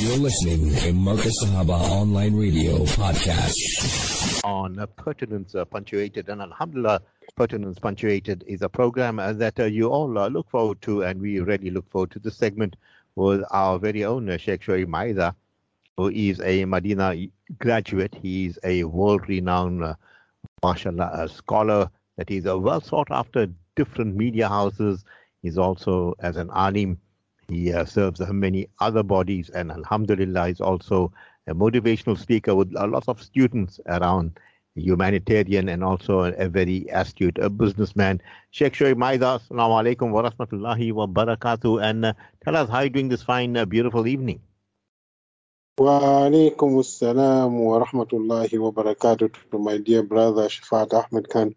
You're listening to Markaz Sahaba Online Radio Podcast. On uh, Pertinence uh, Punctuated, and Alhamdulillah, Pertinence Punctuated is a program uh, that uh, you all uh, look forward to, and we really look forward to this segment with our very own uh, Sheikh Shoaib Maida, who is a Medina graduate. He's a world renowned, uh, mashallah, scholar that is a well sought after different media houses. He's also, as an alim, he uh, serves many other bodies, and Alhamdulillah, is also a motivational speaker with a lot of students around humanitarian and also a, very astute a businessman. Sheikh Shoaib Maida, Assalamu alaikum wa rahmatullahi wa barakatuh. And uh, tell us how you're doing this fine, uh, beautiful evening. Wa alaikum assalam wa rahmatullahi wa barakatuh to my dear brother Shafat Ahmed Khan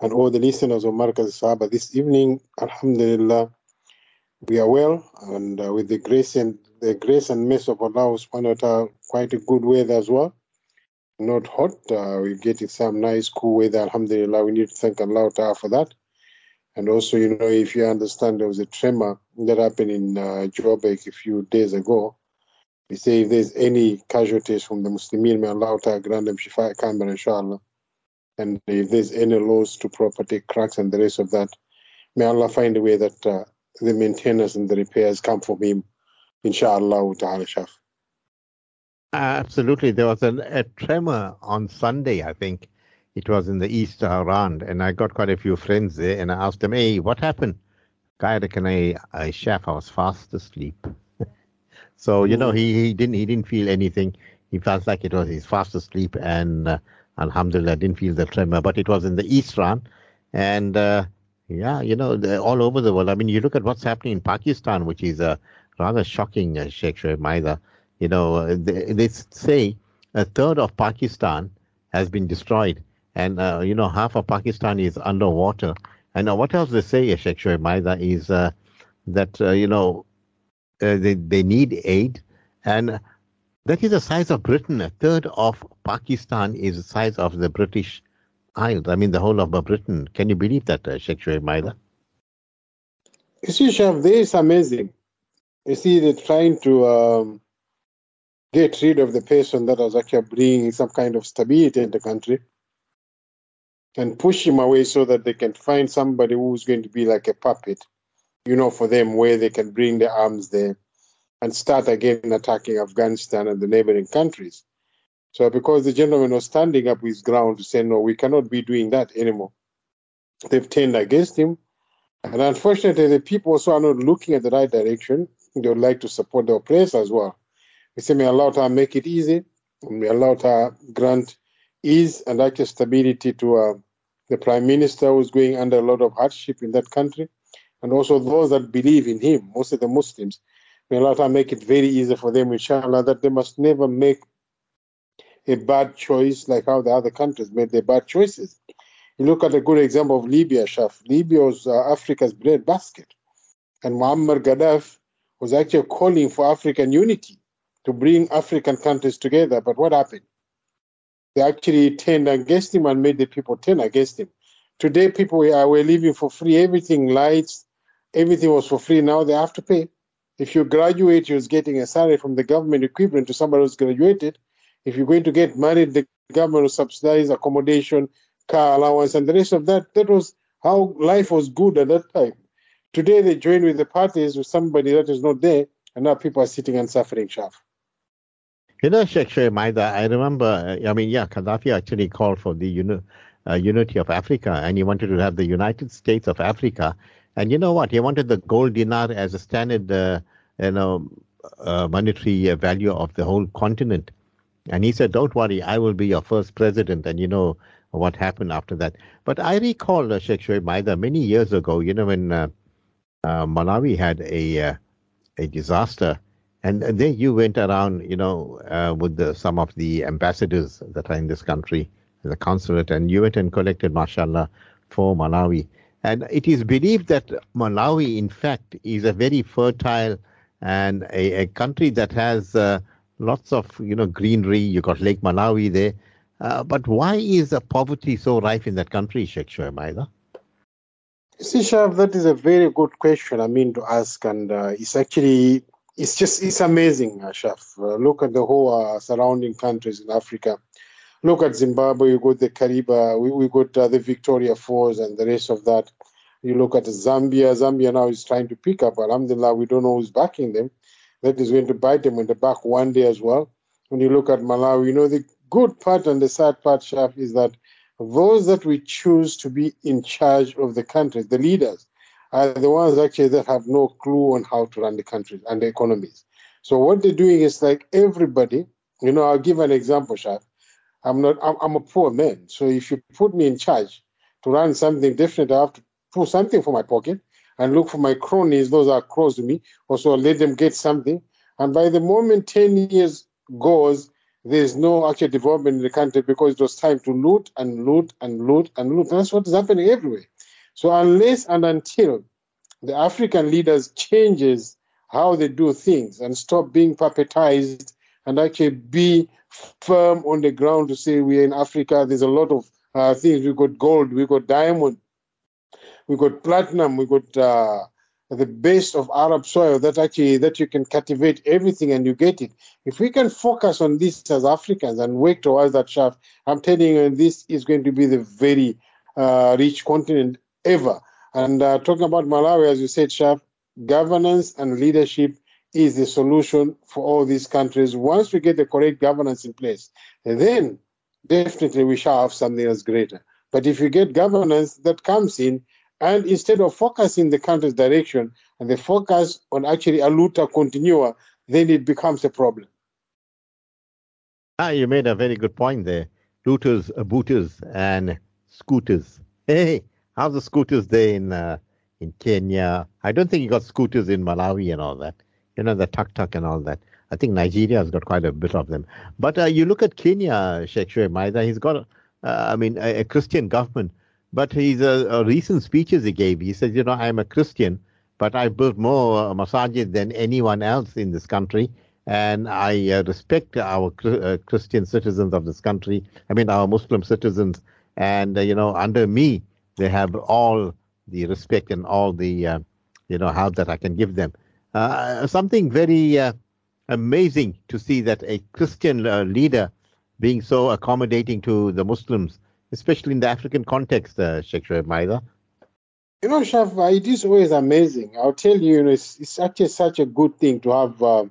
and all the listeners of Markaz Sahaba this evening. Alhamdulillah, we are well and uh, with the grace and the grace and mercy of Allah subhanahu ta'ala, quite a good weather as well. Not hot, uh, we're getting some nice cool weather. Alhamdulillah, we need to thank Allah ta'ala for that. And also, you know, if you understand, there was a tremor that happened in uh, Joburg a few days ago. We say if there's any casualties from the Muslimin, may Allah ta'ala grant them shifa kamil, inshallah. And if there's any loss to property, cracks, and the rest of that, may Allah find a way that uh, the maintenance and the repairs come from Him, inshallah ta'ala, Shaf. Absolutely. There was an, a tremor on Sunday, I think. It was in the east around, and I got quite a few friends there, and I asked them, hey, what happened? Guy, can I, I chef, I was fast asleep. so, you know, he, he didn't he didn't feel anything. He felt like it was he's fast asleep, and uh, Alhamdulillah, didn't feel the tremor. But it was in the east round, and uh, yeah, you know, all over the world. I mean, you look at what's happening in Pakistan, which is uh, rather shocking, uh, Sheikh Shoaib Maida. You know, uh, they, they say a third of Pakistan has been destroyed, and uh, you know, half of Pakistan is underwater. And uh, what else they say, uh, Sheikh Shoaib Maida, is uh, that uh, you know uh, they they need aid, and that is the size of Britain. A third of Pakistan is the size of the British Isles. I mean, the whole of Britain. Can you believe that, uh, Sheikh Shoaib Maida? You see, Shaf, this is amazing. You see, they're trying to um, get rid of the person that was actually bringing some kind of stability in the country and push him away so that they can find somebody who's going to be like a puppet, you know, for them where they can bring their arms there and start again attacking Afghanistan and the neighboring countries. So because the gentleman was standing up his ground to say, no, we cannot be doing that anymore. They've turned against him. And unfortunately, the people also are not looking at the right direction. They would like to support the oppressor as well. We say, may Allah Ta'ala make it easy. May Allah Ta'ala grant ease and actual stability to uh, the prime minister who's going under a lot of hardship in that country. And also those that believe in him, mostly the Muslims. May Allah Ta'ala make it very easy for them, inshallah, that they must never make a bad choice like how the other countries made their bad choices. You look at a good example of Libya, Shaf. Libya was uh, Africa's breadbasket. And Muammar Gaddafi was actually calling for African unity to bring African countries together. But what happened? They actually turned against him and made the people turn against him. Today, people were, were living for free. Everything, lights, everything was for free. Now they have to pay. If you graduate, you're getting a salary from the government equivalent to somebody who's graduated. If you're going to get married, the government will subsidize accommodation, car allowance, and the rest of that. That was how life was good at that time. Today, they join with the parties with somebody that is not there, and now people are sitting and suffering, Shaf. You know, Sheikh Shoaib I remember, I mean, yeah, Gaddafi actually called for the uni- uh, unity of Africa, and he wanted to have the United States of Africa. And you know what? He wanted the gold dinar as a standard, uh, you know, uh, monetary value of the whole continent. And he said, "Don't worry, I will be your first president." And you know what happened after that. But I recall uh, Sheikh Shoaib Maida many years ago. You know when uh, uh, Malawi had a uh, a disaster, and then you went around, you know, uh, with the, some of the ambassadors that are in this country, the consulate, and you went and collected, mashallah, for Malawi. And it is believed that Malawi, in fact, is a very fertile and a, a country that has uh, lots of, you know, greenery. You got Lake Malawi there. Uh, but why is uh, poverty so rife in that country, Sheikh Shoaib Maida? See, Shaf, that is a very good question, I mean, to ask. And uh, it's actually it's just it's amazing, Ashaf. Uh, look at the whole uh, surrounding countries in Africa. Look at Zimbabwe. You got the Kariba. We, we got uh, the Victoria Falls and the rest of that. You look at Zambia. Zambia now is trying to pick up. Alhamdulillah, we don't know who's backing them. That is going to bite them in the back one day as well. When you look at Malawi, you know the good part and the sad part, Shaf, is that those that we choose to be in charge of the countries, the leaders, are the ones actually that have no clue on how to run the countries and the economies. So what they're doing is like everybody, you know, I'll give an example, Shaf. I'm not, I'm, I'm a poor man. So if you put me in charge to run something different, I have to pull something from my pocket and look for my cronies, those are close to me, also let them get something. And by the moment 10 years goes, there's no actual development in the country because it was time to loot and loot and loot and loot. And that's what is happening everywhere. So unless and until the African leaders changes how they do things and stop being puppetized and actually be firm on the ground to say we're in Africa, there's a lot of uh, things. We got gold, we got diamond, we got platinum, we got uh, the best of arable soil that actually that you can cultivate everything and you get it. If we can focus on this as Africans and work towards that shaft, I'm telling you, this is going to be the very uh, rich continent ever. And uh, talking about Malawi, as you said, Shaf, governance and leadership is the solution for all these countries. Once we get the correct governance in place, then definitely we shall have something else greater. But if you get governance that comes in, and instead of focusing the country's direction and the focus on actually a luta continua, then it becomes a problem. Ah, you made a very good point there. Looters, booters, and scooters. Hey, How's the scooters there in uh, in Kenya? I don't think you got scooters in Malawi and all that. You know the tuk tuk and all that. I think Nigeria has got quite a bit of them. But uh, you look at Kenya, Sheikh Shoaib Maida, he's got, uh, I mean, a, a, Christian government. But his a, recent speeches he gave. He said, you know, I'm a Christian, but I built more uh, masajid than anyone else in this country, and I uh, respect our uh, Christian citizens of this country. I mean, our Muslim citizens, and uh, you know, under me, they have all the respect and all the uh, you know help that I can give them. Uh, something very uh, amazing to see that a Christian uh, leader being so accommodating to the Muslims, especially in the African context, uh, Sheikh Maida. You know, Shafa, it is always amazing. I'll tell you, you know, it's, it's actually such a good thing to have uh,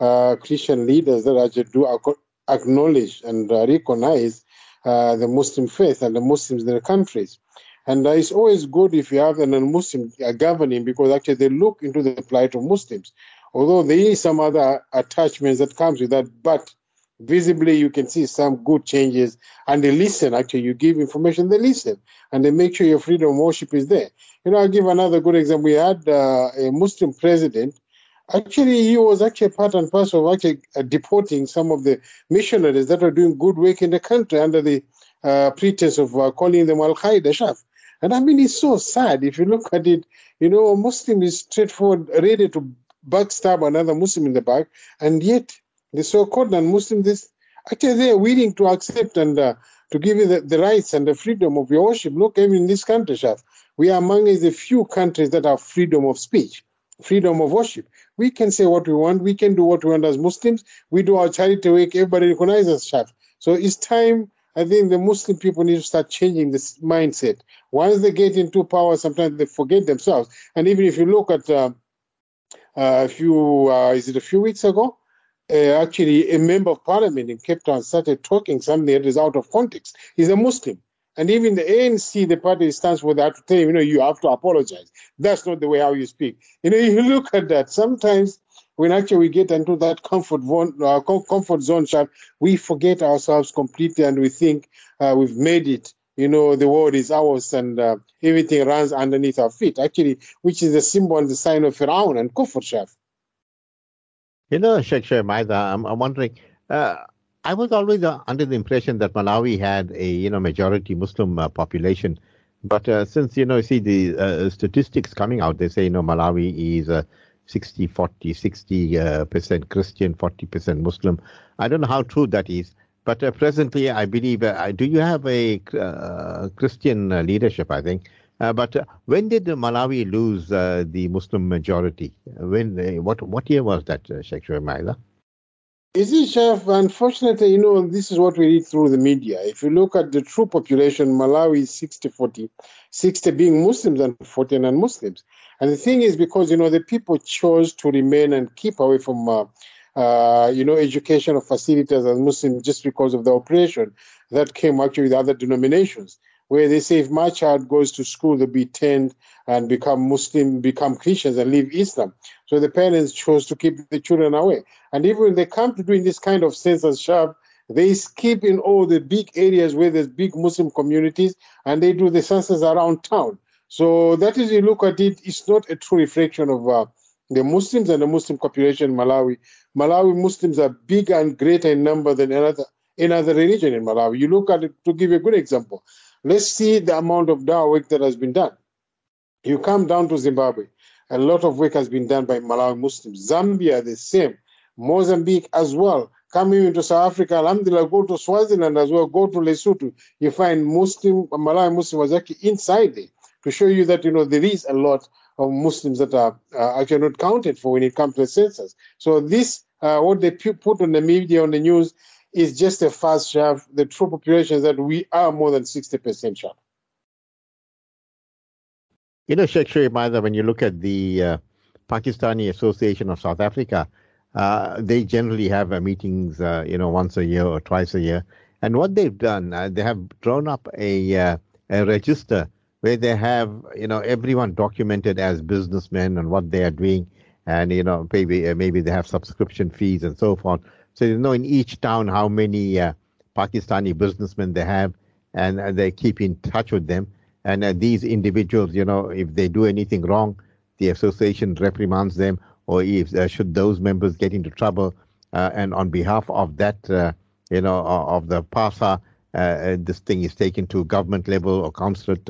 uh, Christian leaders that actually do acknowledge and uh, recognize uh, the Muslim faith and the Muslims in their countries. And uh, it's always good if you have a non-Muslim uh, governing because actually they look into the plight of Muslims. Although there is some other attachments that comes with that, but visibly you can see some good changes and they listen. Actually, you give information, they listen and they make sure your freedom of worship is there. You know, I'll give another good example. We had uh, a Muslim president. Actually, he was actually part and parcel of actually uh, deporting some of the missionaries that are doing good work in the country under the uh, pretense of uh, calling them Al Qaeda Shaf. And I mean, it's so sad if you look at it. You know, a Muslim is straightforward, ready to backstab another Muslim in the back, and yet the so-called non-Muslim, this actually they are willing to accept and uh, to give you the, the, rights and the freedom of your worship. Look, even in this country, Shaf, we are among the few countries that have freedom of speech, freedom of worship. We can say what we want. We can do what we want as Muslims. We do our charity work. Everybody recognizes Shaf. So it's time I think the Muslim people need to start changing this mindset. Once they get into power, sometimes they forget themselves. And even if you look at uh, uh, a few, uh, is it a few weeks ago? Uh, actually, a member of parliament in Cape Town started talking something that is out of context. He's a Muslim. And even the ANC, the party stands for that to tell him, you know, you have to apologize. That's not the way how you speak. You know, you look at that. Sometimes when actually we get into that comfort zone, uh, comfort zone, we forget ourselves completely and we think uh, we've made it. You know, the world is ours and uh, everything runs underneath our feet. Actually, which is the symbol and the sign of Firaun and Kufr, Shaf. You know, Sheikh Maida, I'm, I'm wondering. Uh, I was always uh, under the impression that Malawi had a you know majority Muslim uh, population, but since you know, you see the statistics coming out, they say you know Malawi is 60 40 60 uh, percent christian 40 percent muslim i don't know how true that is but uh, presently i believe uh, do you have a uh, christian uh, leadership i think Uh, but uh, when did Malawi lose uh, the Muslim majority? When? Uh, what what year was that, uh, Sheikh Maida? You see, Shaf, unfortunately, you know, this is what we read through the media. If you look at the true population, Malawi is 60 40, 60 being Muslims and 40 non Muslims. And the thing is, because, you know, the people chose to remain and keep away from, uh, uh, you know, educational facilities as Muslims just because of the oppression that came actually with other denominations where they say if my child goes to school, they'll be turned and become Muslim, become Christians and leave Islam. So the parents chose to keep the children away. And even when they come to doing this kind of censorship, they skip in all the big areas where there's big Muslim communities and they do the census around town. So that is, you look at it, it's not a true reflection of uh, the Muslims and the Muslim population in Malawi. Malawi Muslims are bigger and greater in number than another, another religion in Malawi. You look at it, to give you a good example, Let's see the amount of dawah work that has been done. You come down to Zimbabwe, a lot of work has been done by Malawi Muslims. Zambia, the same. Mozambique as well. Coming into South Africa, Alhamdulillah, go to Swaziland as well, go to Lesotho. You find Muslim, Malawi Muslim was actually inside there to show you that, you know, there is a lot of Muslims that are uh, actually not counted for when it comes to the census. So this, uh, what they put on the media, on the news, is just a fast share. The true population is that we are more than 60% share. You know, Sheikh Maida, when you look at the uh, Pakistani Association of South Africa, uh, they generally have uh, meetings, uh, you know, once a year or twice a year. And what they've done, uh, they have drawn up a, uh, a register where they have, you know, everyone documented as businessmen and what they are doing. And, you know, maybe, maybe they have subscription fees and so forth. So you know in each town how many uh, Pakistani businessmen they have, and uh, they keep in touch with them. And uh, these individuals, you know, if they do anything wrong, the association reprimands them, or if uh, should those members get into trouble, uh, and on behalf of that, uh, you know, of the PASA, this thing is taken to government level or consulate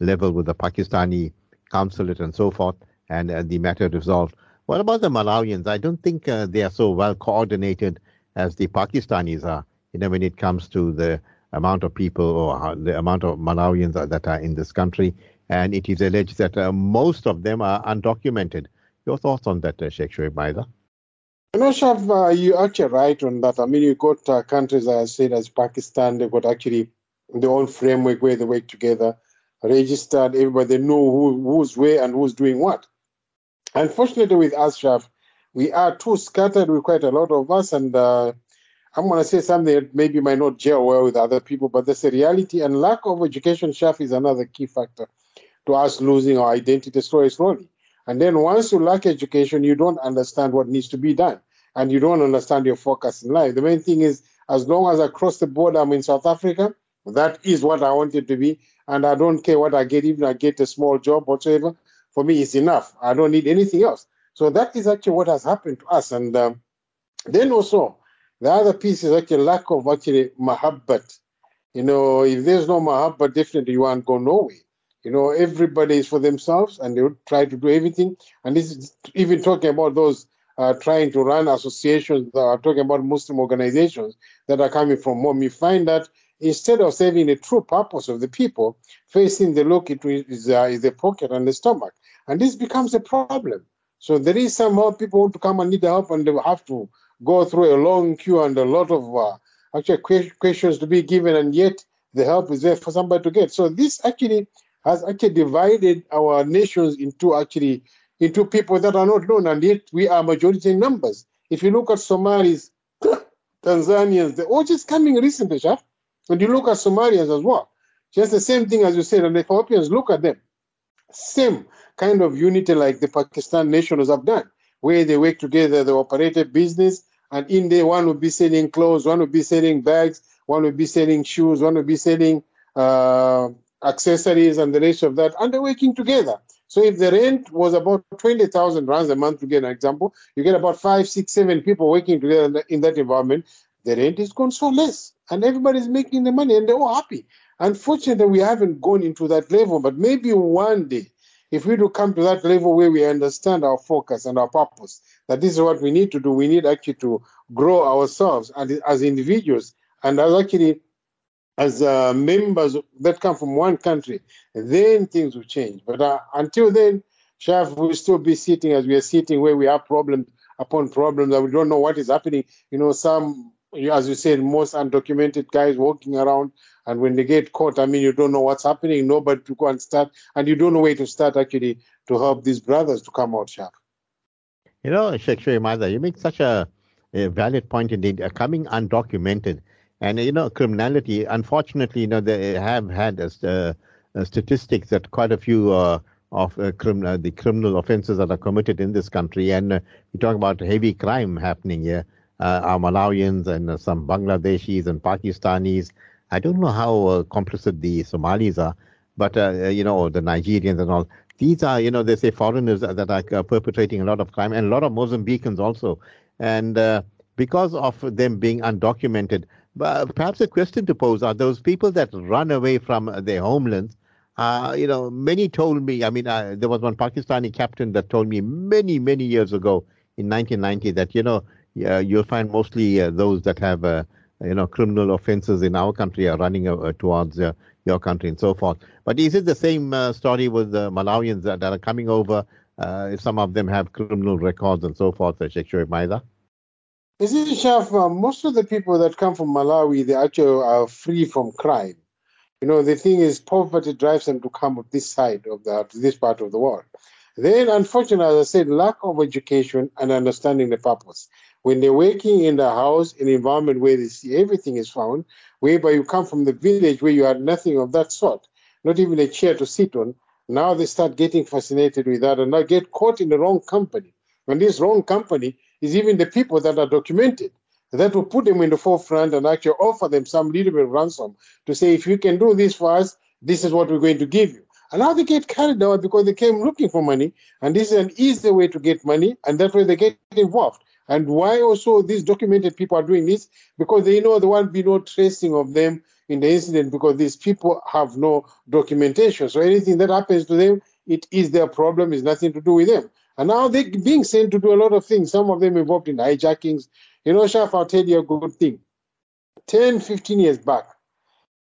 level with the Pakistani consulate and so forth, and the matter resolved. What about the Malawians? I don't think uh, they are so well coordinated as the Pakistanis are. You know, when it comes to the amount of people or the amount of Malawians that are in this country, and it is alleged that uh, most of them are undocumented. Your thoughts on that, uh, Sheikh Shoaib Maida? You know, Shaf, uh, you're actually right on that. I mean, you've got uh, countries, as I said, as Pakistan, they've got actually their own framework where they work together, registered, everybody know who, who's where and who's doing what. Unfortunately, with Ashraf, we are too scattered with quite a lot of us, and uh, I'm going to say something that maybe might not gel well with other people, but that's a reality. And lack of education, Shaf, is another key factor to us losing our identity slowly, slowly. And then once you lack education, you don't understand what needs to be done, and you don't understand your focus in life. The main thing is, as long as I cross the border, I'm in South Africa. That is what I want it to be, and I don't care what I get, even I get a small job whatsoever for me is enough. I don't need anything else. So that is actually what has happened to us. And um, then also, the other piece is actually lack of actually mahabbat. You know, if there's no mahabbat, definitely you won't go nowhere. You know, everybody is for themselves and they would try to do everything. And this is even talking about those uh, trying to run associations that are talking about Muslim organizations that are coming from home. You find that instead of serving the true purpose of the people, facing the look it is, uh, is the pocket and the stomach. And this becomes a problem. So there is somehow people want to come and need help and they have to go through a long queue and a lot of uh, actually questions to be given, and yet the help is there for somebody to get. So this actually has actually divided our nations into actually into people that are not known, and yet we are majority in numbers. If you look at Somalis, Tanzanians, they're all just coming recently, Shaf. And you look at Somalians as well. Just the same thing as you said, and the Ethiopians, look at them. Same kind of unity like the Pakistan nationals have done, where they work together, they operate a business, and in there one would be selling clothes, one would be selling bags, one would be selling shoes, one would be selling uh, accessories and the rest of that, and they're working together. So if the rent was about 20,000 rands a month, to get an example, you get about five, six, seven people working together in that environment, the rent is gone so less, and everybody's making the money, and they're all happy. Unfortunately, we haven't gone into that level, but maybe one day, if we do come to that level where we understand our focus and our purpose, that this is what we need to do, we need actually to grow ourselves as, as individuals and as actually as uh, members that come from one country, then things will change. But uh, until then, Shaf will still be sitting as we are sitting where we have problems upon problems and we don't know what is happening. You know, some, as you said, most undocumented guys walking around, and when they get caught, I mean, you don't know what's happening, nobody to go and start, and you don't know where to start actually to help these brothers to come out sharp. You know, Sheikh Shoaib you make such a, a, valid point indeed. Uh, coming undocumented, and you know, criminality. Unfortunately, you know, they have had uh, uh, statistics that quite a few uh, of uh, crim- uh, the criminal offences that are committed in this country. And uh, we talk about heavy crime happening here. Uh, our Malawians and uh, some Bangladeshis and Pakistanis. I don't know how uh, complicit the Somalis are, but you know the Nigerians and all. These are, you know, they say foreigners that are perpetrating a lot of crime, and a lot of Mozambicans also. And because of them being undocumented, But perhaps a question to pose are those people that run away from their homelands uh, you know, many told me, I mean, uh, there was one Pakistani captain that told me many, many years ago in 1990 that, you know, uh, you'll find mostly uh, those that have, uh, you know, criminal offenses in our country are running uh, towards uh, your country and so forth. But is it the same uh, story with the Malawians that, are coming over? Uh, some of them have criminal records and so forth, Sheikh Maida? You see, Shaf, most of the people that come from Malawi, they actually are free from crime. You know, the thing is, poverty drives them to come up this side of the this part of the world. Then, unfortunately, as I said, lack of education and understanding the purpose. When they're working in the house, in an environment where they see everything is found, whereby you come from the village where you had nothing of that sort, not even a chair to sit on, now they start getting fascinated with that and now get caught in the wrong company. And this wrong company is even the people that are documented that will put them in the forefront and actually offer them some little bit of ransom to say, if you can do this for us, this is what we're going to give you. And now they get carried away because they came looking for money, and this is an easy way to get money, and that way they get involved. And why also these documented people are doing this? Because they know there won't be no tracing of them in the incident because these people have no documentation. So anything that happens to them, it is their problem, it's nothing to do with them. And now they're being sent to do a lot of things, some of them involved in hijackings, you know, Shaf, I'll tell you a good thing. 10, 15 years back,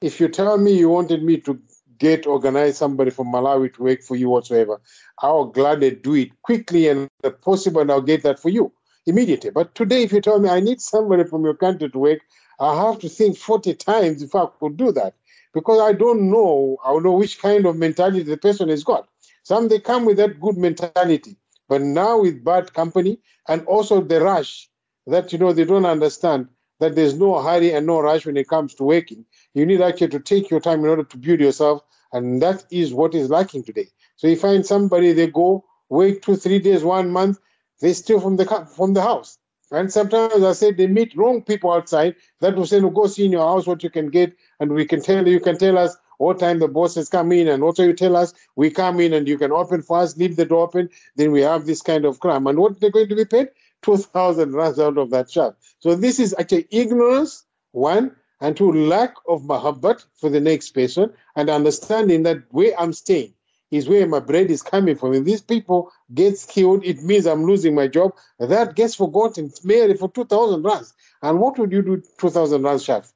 if you tell me you wanted me to get organize somebody from Malawi to work for you whatsoever, I'll gladly do it quickly and possible, and I'll get that for you immediately. But today, if you tell me I need somebody from your country to work, I have to think 40 times if I could do that because I don't know. I don't know which kind of mentality the person has got. Some they come with that good mentality, but now with bad company and also the rush that you know they don't understand that there's no hurry and no rush when it comes to working. You need actually to take your time in order to build yourself, and that is what is lacking today. So you find somebody they go wait two, three days, one month, they steal from the from the house. And sometimes I said they meet wrong people outside that will say, no, go see in your house what you can get, and we can tell you, can tell us what time the bosses come in, and also you tell us we come in and you can open for us, leave the door open, then we have this kind of crime. And what they're going to be paid? 2,000 rands out of that shop. So this is actually ignorance, one, and two, lack of mahabbat for the next person, and understanding that where I'm staying is where my bread is coming from. If these people get killed, it means I'm losing my job. That gets forgotten It's merely for 2,000 rands. And what would you do 2,000 rands, Shaf?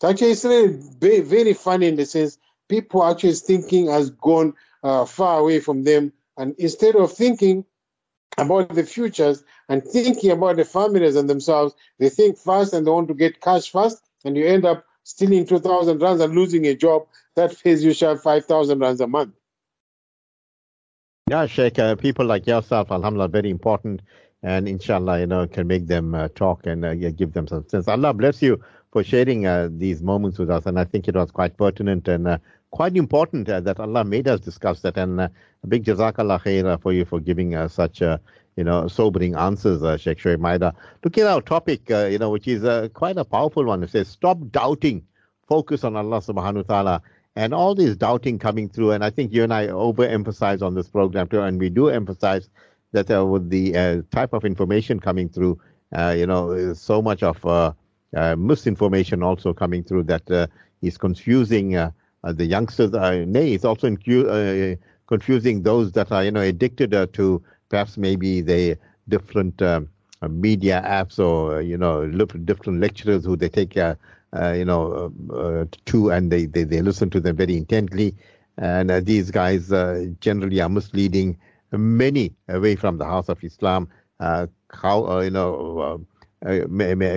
So actually, it's really very funny in the sense people actually thinking has gone uh, far away from them. And instead of thinking about the futures and thinking about the families and themselves. They think fast and they want to get cash fast, and you end up stealing 2,000 rands and losing a job that pays you share 5,000 rands a month. Yeah, Sheikh, uh, people like yourself, alhamdulillah, very important. And inshallah, you know, can make them uh, talk and uh, give them some sense. Allah bless you for sharing uh, these moments with us. And I think it was quite pertinent and uh, quite important uh, that Allah made us discuss that. And a big jazakallah khair for you for giving uh, such, you know, sobering answers, uh, Sheikh Shoaib Maida. Look at our topic, you know, which is quite a powerful one. It says, stop doubting, focus on Allah subhanahu wa ta'ala. And all this doubting coming through, and I think you and I overemphasize on this program too, and we do emphasize that with the type of information coming through, you know, so much of misinformation also coming through that is confusing uh, the youngsters. Nay it's also incu- uh, confusing those that are you know addicted uh, to perhaps maybe the different um, media apps or you know different lecturers who they take uh, you know, uh, to, and they, they, they listen to them very intently. And uh, these guys uh, generally are misleading many away from the house of Islam. Uh, how you know,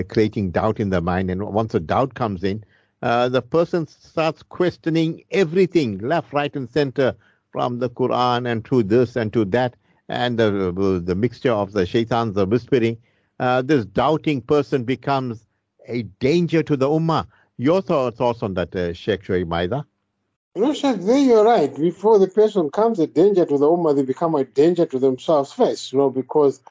creating doubt in the mind, and once a doubt comes in, the person starts questioning everything, left, right, and center, from the Quran and to this and to that, and the the mixture of the shaitans, the whispering. this doubting person becomes a danger to the ummah. Your thoughts on that, uh, Sheikh Shoaib Maida? No, Sheikh, there you're right. Before the person comes a danger to the ummah, they become a danger to themselves first, you know, because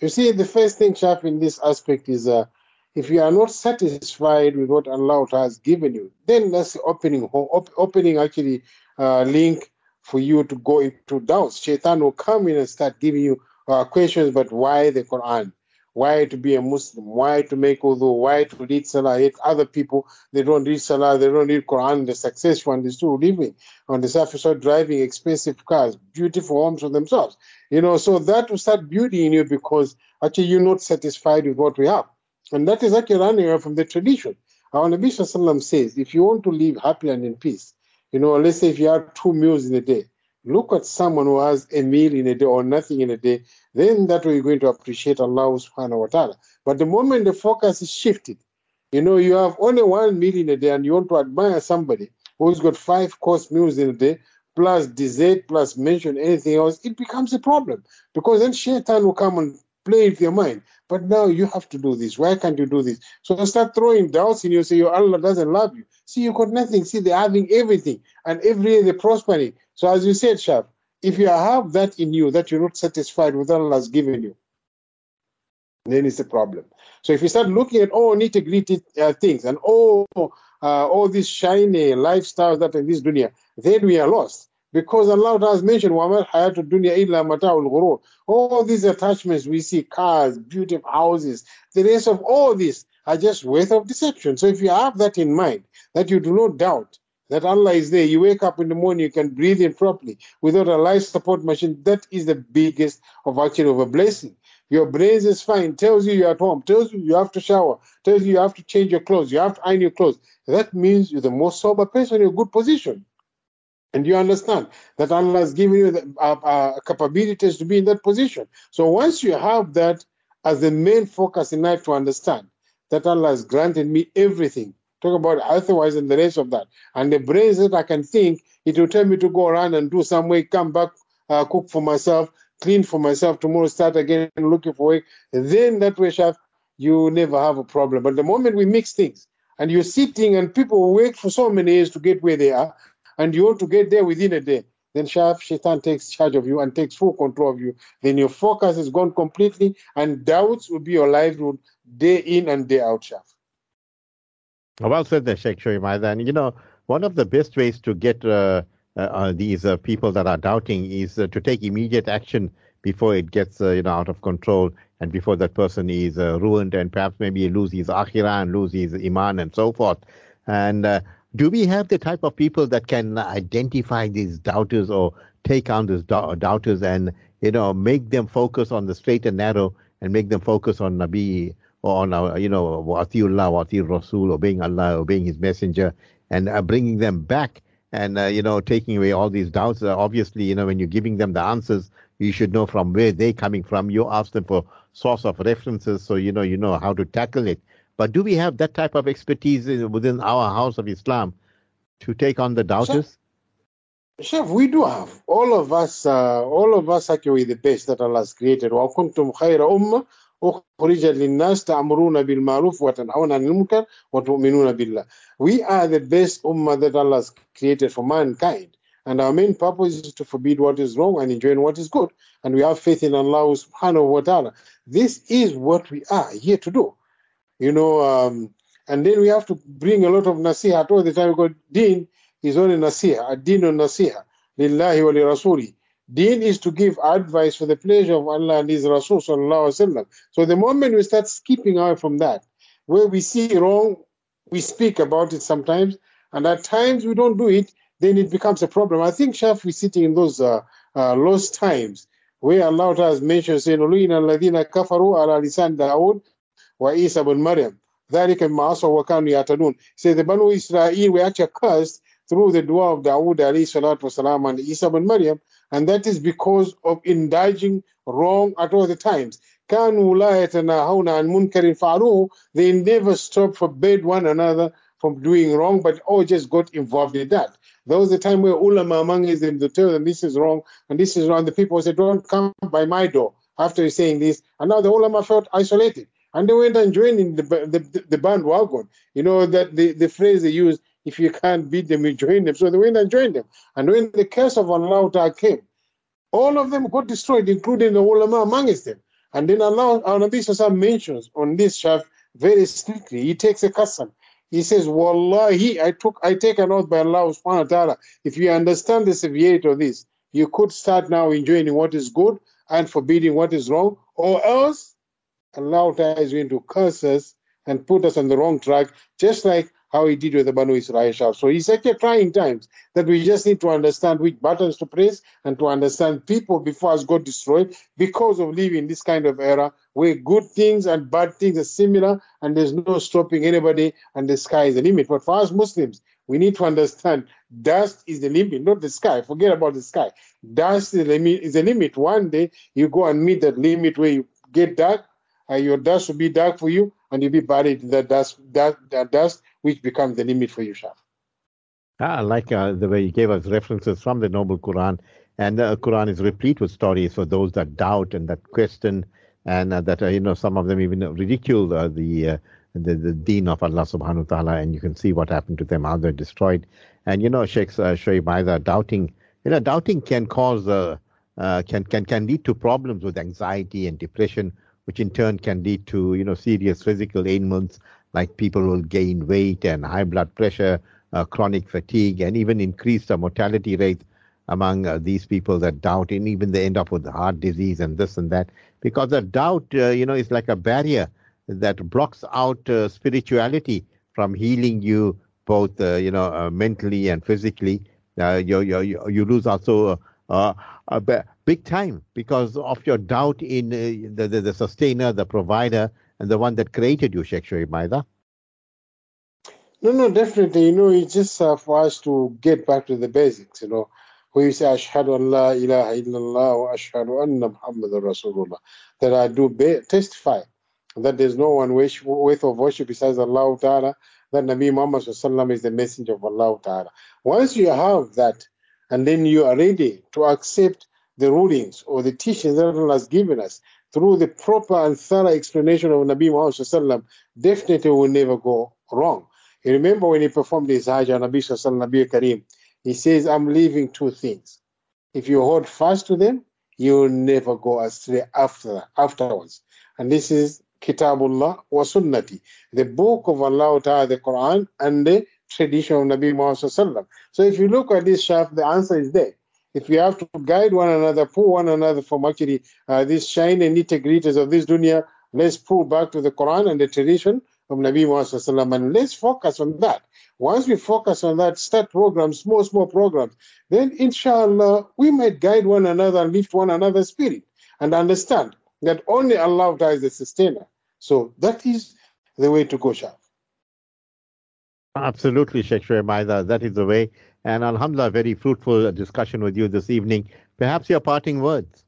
you see, the first thing, Sheikh, in this aspect is uh, if you are not satisfied with what Allah has given you, then that's the opening, op- opening actually uh, link for you to go into doubts. Shaitan will come in and start giving you uh, questions, but why the Quran? Why to be a Muslim, why to make wudu, why to read Salah. Yet other people, they don't read Salah, they don't read Quran, they're successful and they're still living on the surface of driving expensive cars, beautiful homes for themselves. You know, so that will start beauty in you because actually you're not satisfied with what we have. And that is actually running away from the tradition. Our Nabi Sallam says, if you want to live happy and in peace, you know, let's say if you have two meals in a day, look at someone who has a meal in a day or nothing in a day, then that way you're going to appreciate Allah subhanahu wa ta'ala. But the moment the focus is shifted, you know, you have only one meal in a day and you want to admire somebody who's got five course meals in a day, plus dessert, plus mention anything else, it becomes a problem. Because then shaitan will come and play with your mind. But now you have to do this. Why can't you do this? So start throwing doubts in you. Say your Allah doesn't love you. See, you got nothing. See, they're having everything, and every day they're prospering. So as you said, Shaf, if you have that in you that you're not satisfied with Allah has given you, then it's a problem. So if you start looking at all nitty gritty uh, things and all uh, all these shiny lifestyles that in this dunya, then we are lost. Because Allah has mentioned, وَمَا الْحَيَاةُ الدُّنْيَا إِلَّا مَتَاعُ الْغُرُورِ All these attachments we see, cars, beautiful houses, the rest of all this are just ways of deception. So if you have that in mind, that you do not doubt that Allah is there, you wake up in the morning, you can breathe in properly without a life support machine, that is the biggest of actually of a blessing. Your brain is fine, tells you you're at home, tells you you have to shower, tells you you have to change your clothes, you have to iron your clothes. That means you're the most sober person in a good position. And you understand that Allah has given you the uh, uh, capabilities to be in that position. So once you have that as the main focus in life to understand that Allah has granted me everything, talk about otherwise and the rest of that, and the brains that I can think, it will tell me to go around and do some way, come back, uh, cook for myself, clean for myself, tomorrow start again looking for work. Then that way, Shaf, you never have a problem. But the moment we mix things, and you're sitting and people wait for so many years to get where they are, and you want to get there within a day, then Shaf Shaitan takes charge of you and takes full control of you. Then your focus is gone completely, and doubts will be your livelihood day in and day out, Shaf. Well said there, Sheikh Shoaib And you know, one of the best ways to get uh, uh, uh these uh, people that are doubting is uh, to take immediate action before it gets uh, you know out of control and before that person is ruined and perhaps maybe lose his akhirah and lose his iman and so forth. And do we have the type of people that can identify these doubters or take on these doubters and you know make them focus on the straight and narrow and make them focus on Nabi or on you know Watiullah, Wati Rasul, obeying Allah, obeying His Messenger, and uh, bringing them back and uh, you know taking away all these doubts. Uh, obviously, you know when you're giving them the answers, you should know from where they're coming from. You ask them for source of references, so you know you know how to tackle it. But do we have that type of expertise within our house of Islam to take on the doubters? Shaf, we do have. All of us, uh, all of us actually the best that Allah has created. We are the best ummah that Allah has created for mankind. And our main purpose is to forbid what is wrong and enjoin what is good. And we have faith in Allah subhanahu wa ta'ala. This is what we are here to do you know, um, and then we have to bring a lot of nasiha all the time because deen is only nasiha, deen on nasiha, lillahi wa li rasuli. Deen is to give advice for the pleasure of Allah and His Rasul sallallahu alaihi wasallam. So the moment we start skipping away from that, where we see wrong, we speak about it sometimes, and at times we don't do it, then it becomes a problem. I think Shaf is sitting in those uh, uh, lost times where Allah has mentioned saying, "Uluina alladhina kafaru ala lisan Daud وَإِيسَى ibn Maryam. ذَلِكَ مَعَصَوْا وَكَانُوا يَعْتَدُونَ Say the Banu Israel were actually cursed through the dua of Dawood alayhi salatu wasalam and Isa bin Maryam, and that is because of indulging wrong at all the times. كانوا لا يتناهون عن منكر فعلوه they never stop forbid one another from doing wrong but all just got involved in that there was a time where ulama among them to tell them this is wrong and this is wrong the people said don't come by my door after saying this and now the ulama felt isolated and they went and joined in the, the, the bandwagon you know that the, the phrase they use if you can't beat them you join them so they went and joined them and when the curse of Allah came all of them got destroyed including the ulama amongst them and then Sallallahu mentions on this shaft very strictly. He takes a custom. He says, Wallahi, I took I take an oath by Allah subhanahu wa ta'ala. If you understand the severity of this, you could start now enjoying what is good and forbidding what is wrong, or else Allah is going to curse us and put us on the wrong track, just like how he did with the Banu Israel. So he's actually trying times that we just need to understand which buttons to press and to understand people before us got destroyed because of living this kind of era where good things and bad things are similar and there's no stopping anybody and the sky is the limit. But for us Muslims, we need to understand dust is the limit, not the sky. Forget about the sky. Dust is the limit. Is the limit. One day you go and meet that limit where you get dark, and your dust will be dark for you, and you'll be buried in that dust, that, that dust which becomes the limit for you, Shaf. Ah, I like uh, the way you gave us references from the Noble Quran. And the Quran is replete with stories for those that doubt and that question, and uh, that, uh, you know, some of them even ridicule uh, the, uh, the the deen of Allah subhanahu wa ta'ala, and you can see what happened to them, how they're destroyed. And, you know, Sheikh uh, Shoaib doubting, you know, doubting can cause, uh, uh, can, can, can lead to problems with anxiety and depression, which in turn can lead to, you know, serious physical ailments like people will gain weight and high blood pressure, uh, chronic fatigue, and even increase the mortality rate among uh, these people that doubt, and even they end up with heart disease and this and that. Because the doubt, uh, you know, is like a barrier that blocks out uh, spirituality from healing you both, uh, you know, uh, mentally and physically. you, you, you lose also Uh, uh, a big time because of your doubt in uh, the, the, the sustainer, the provider, and the one that created you, Sheikh Shoaib Maida? No, no, definitely. You know, it's just uh, for us to get back to the basics, you know. Where you say, Ashhadu an la ilaha illallah wa ashhadu anna Muhammadan Rasulullah. That I do be- testify that there's no one wish, worth of worship besides Allah Ta'ala, that Nabi Muhammad is the messenger of Allah Ta'ala. Once you have that, and then you are ready to accept the rulings or the teachings that Allah has given us, through the proper and thorough explanation of Nabi Muhammad definitely will never go wrong. You remember when he performed his Hajj on Nabi Nabi Kareem, he says, I'm leaving two things. If you hold fast to them, you will never go astray after afterwards. And this is Kitabullah wa Sunnati, the book of Allah Ta'ala, the Quran, and the tradition of Nabi Muhammad. So if you look at this shaft, the answer is there if we have to guide one another, pull one another from actually uh, these shiny nitty-gritties of this dunya, let's pull back to the Quran and the tradition of Nabi Muhammad and let's focus on that. Once we focus on that, start programs, small, small programs, then inshallah, we might guide one another and lift one another's spirit and understand that only Allah is the sustainer. So that is the way to go, Shah. Absolutely, Sheikh Shoaib That is the way. And Alhamdulillah, very fruitful discussion with you this evening. Perhaps your parting words.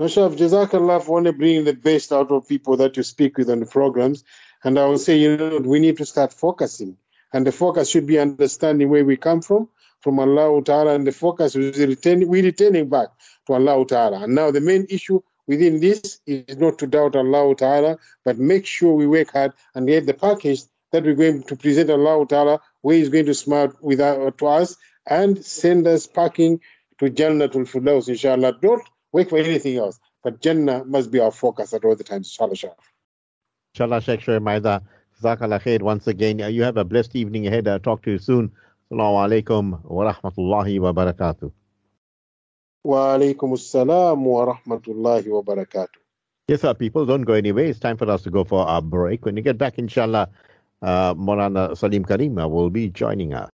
Mashaf, Jazakallah for only bringing the best out of people that you speak with on the programs. And I will say, you know, we need to start focusing. And the focus should be understanding where we come from, from Allah Ta'ala, and the focus is returning, we're returning back to Allah Ta'ala. And now the main issue within this is not to doubt Allah Ta'ala, but make sure we work hard and get the package that we're going to present Allah Ta'ala, where He's going to smile with uh, to us and send us packing to Jannah Jannatul Firdaus, inshallah. Don't wait for anything else, but Jannah must be our focus at all the times, inshallah. Inshallah, Sheikh Maida. Jazakallah khair once again. You have a blessed evening ahead. I'll talk to you soon. Assalamu alaikum wa rahmatullahi wa barakatuh. Wa alaikum assalam wa rahmatullahi wa barakatuh. Yes, sir, people, don't go anywhere. It's time for us to go for our break. When you get back, inshallah, uh, Morana Salim Karima will be joining us.